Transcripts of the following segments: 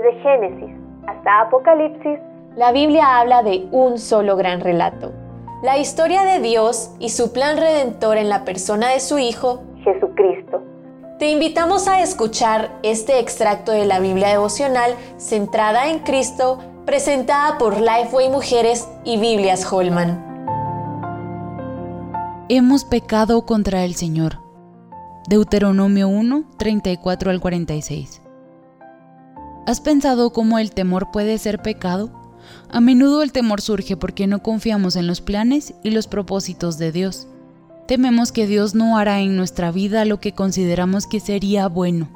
Desde Génesis hasta Apocalipsis, la Biblia habla de un solo gran relato. La historia de Dios y su plan redentor en la persona de su Hijo, Jesucristo. Te invitamos a escuchar este extracto de la Biblia devocional centrada en Cristo, presentada por Lifeway Mujeres y Biblias Holman. Hemos pecado contra el Señor. Deuteronomio 1, 34 al 46. ¿Has pensado cómo el temor puede ser pecado? A menudo el temor surge porque no confiamos en los planes y los propósitos de Dios. Tememos que Dios no hará en nuestra vida lo que consideramos que sería bueno.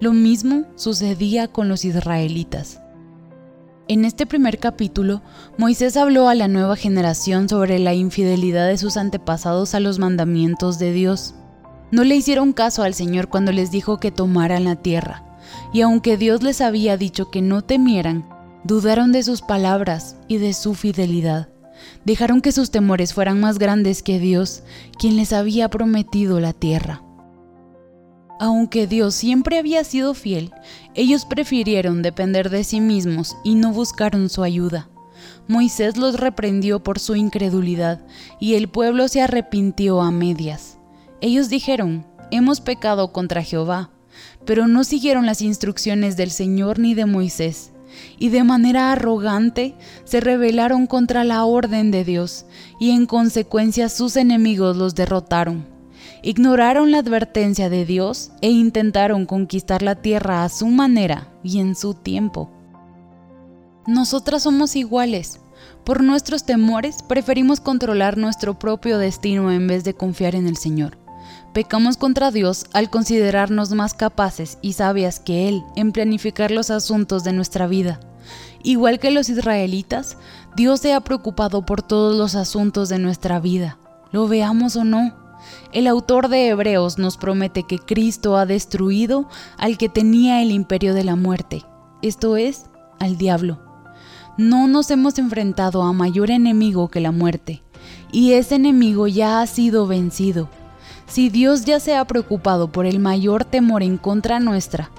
Lo mismo sucedía con los israelitas. En este primer capítulo, Moisés habló a la nueva generación sobre la infidelidad de sus antepasados a los mandamientos de Dios. No le hicieron caso al Señor cuando les dijo que tomaran la tierra, y aunque Dios les había dicho que no temieran, dudaron de sus palabras y de su fidelidad. Dejaron que sus temores fueran más grandes que Dios, quien les había prometido la tierra. Aunque Dios siempre había sido fiel, ellos prefirieron depender de sí mismos y no buscaron su ayuda. Moisés los reprendió por su incredulidad y el pueblo se arrepintió a medias. Ellos dijeron, hemos pecado contra Jehová, pero no siguieron las instrucciones del Señor ni de Moisés y de manera arrogante se rebelaron contra la orden de Dios, y en consecuencia sus enemigos los derrotaron. Ignoraron la advertencia de Dios e intentaron conquistar la tierra a su manera y en su tiempo. Nosotras somos iguales. Por nuestros temores preferimos controlar nuestro propio destino en vez de confiar en el Señor. Pecamos contra Dios al considerarnos más capaces y sabias que Él en planificar los asuntos de nuestra vida. Igual que los israelitas, Dios se ha preocupado por todos los asuntos de nuestra vida, lo veamos o no. El autor de Hebreos nos promete que Cristo ha destruido al que tenía el imperio de la muerte, esto es, al diablo. No nos hemos enfrentado a mayor enemigo que la muerte, y ese enemigo ya ha sido vencido. Si Dios ya se ha preocupado por el mayor temor en contra nuestra,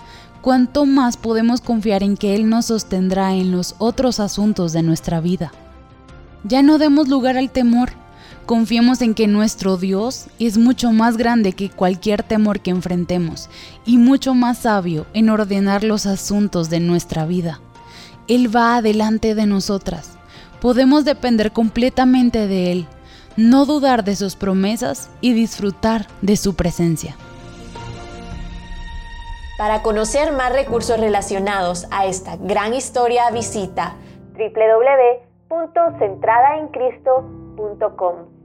¿cuánto más podemos confiar en que Él nos sostendrá en los otros asuntos de nuestra vida? Ya no demos lugar al temor, confiemos en que nuestro Dios es mucho más grande que cualquier temor que enfrentemos y mucho más sabio en ordenar los asuntos de nuestra vida. Él va adelante de nosotras, podemos depender completamente de Él no dudar de sus promesas y disfrutar de su presencia. Para conocer más recursos relacionados a esta gran historia, visita www.centradaencristo.com.